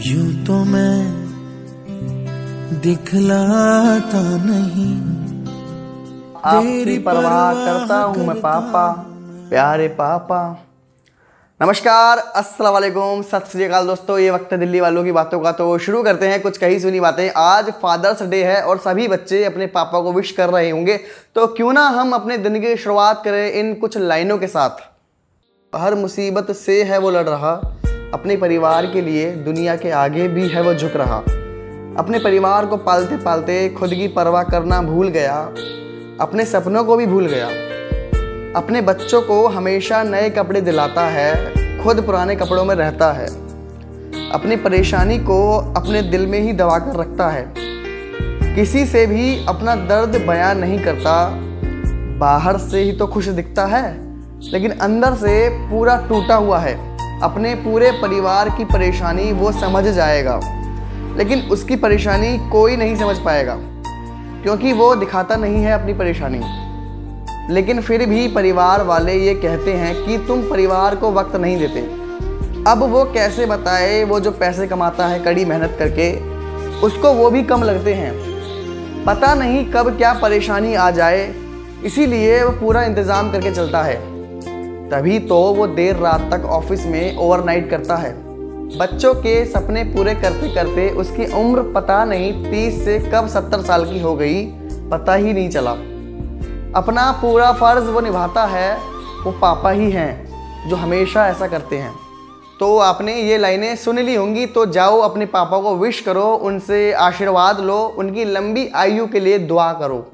यूँ तो मैं दिखलाता नहीं। आपकी परवाह करता हूँ मैं पापा प्यारे पापा। नमस्कार अस्सलाम वालेकुम सत श्री अकाल दोस्तों ये वक्त है दिल्ली वालों की बातों का तो शुरू करते हैं कुछ कही सुनी बातें। आज फादर्स डे है और सभी बच्चे अपने पापा को विश कर रहे होंगे। तो क्यों ना हम अपने दिन की शुरुआत करें इन कुछ लाइनों के साथ। हर मुसीबत से है वो लड़ रहा अपने परिवार के लिए दुनिया के आगे भी है वो झुक रहा। अपने परिवार को पालते पालते खुद की परवाह करना भूल गया। अपने सपनों को भी भूल गया। अपने बच्चों को हमेशा नए कपड़े दिलाता है, खुद पुराने कपड़ों में रहता है। अपनी परेशानी को अपने दिल में ही दबा कर रखता है। किसी से भी अपना दर्द बयान नहीं करता। बाहर से ही तो खुश दिखता है, लेकिन अंदर से पूरा टूटा हुआ है। अपने पूरे परिवार की परेशानी वो समझ जाएगा। लेकिन उसकी परेशानी कोई नहीं समझ पाएगा, क्योंकि वो दिखाता नहीं है अपनी परेशानी। लेकिन फिर भी परिवार वाले ये कहते हैं कि तुम परिवार को वक्त नहीं देते। अब वो कैसे बताए वो जो पैसे कमाता है कड़ी मेहनत करके, उसको वो भी कम लगते हैं। पता नहीं कब क्या परेशानी आ जाए, इसीलिए वो पूरा इंतज़ाम करके चलता है। तभी तो वो देर रात तक ऑफ़िस में ओवरनाइट करता है। बच्चों के सपने पूरे करते करते उसकी उम्र पता नहीं तीस से कब सत्तर साल की हो गई, पता ही नहीं चला। अपना पूरा फ़र्ज़ वो निभाता है, वो पापा ही हैं, जो हमेशा ऐसा करते हैं। तो आपने ये लाइनें सुन ली होंगी तो जाओ अपने पापा को विश करो, उनसे आशीर्वाद लो, उनकी लंबी आयु के लिए दुआ करो।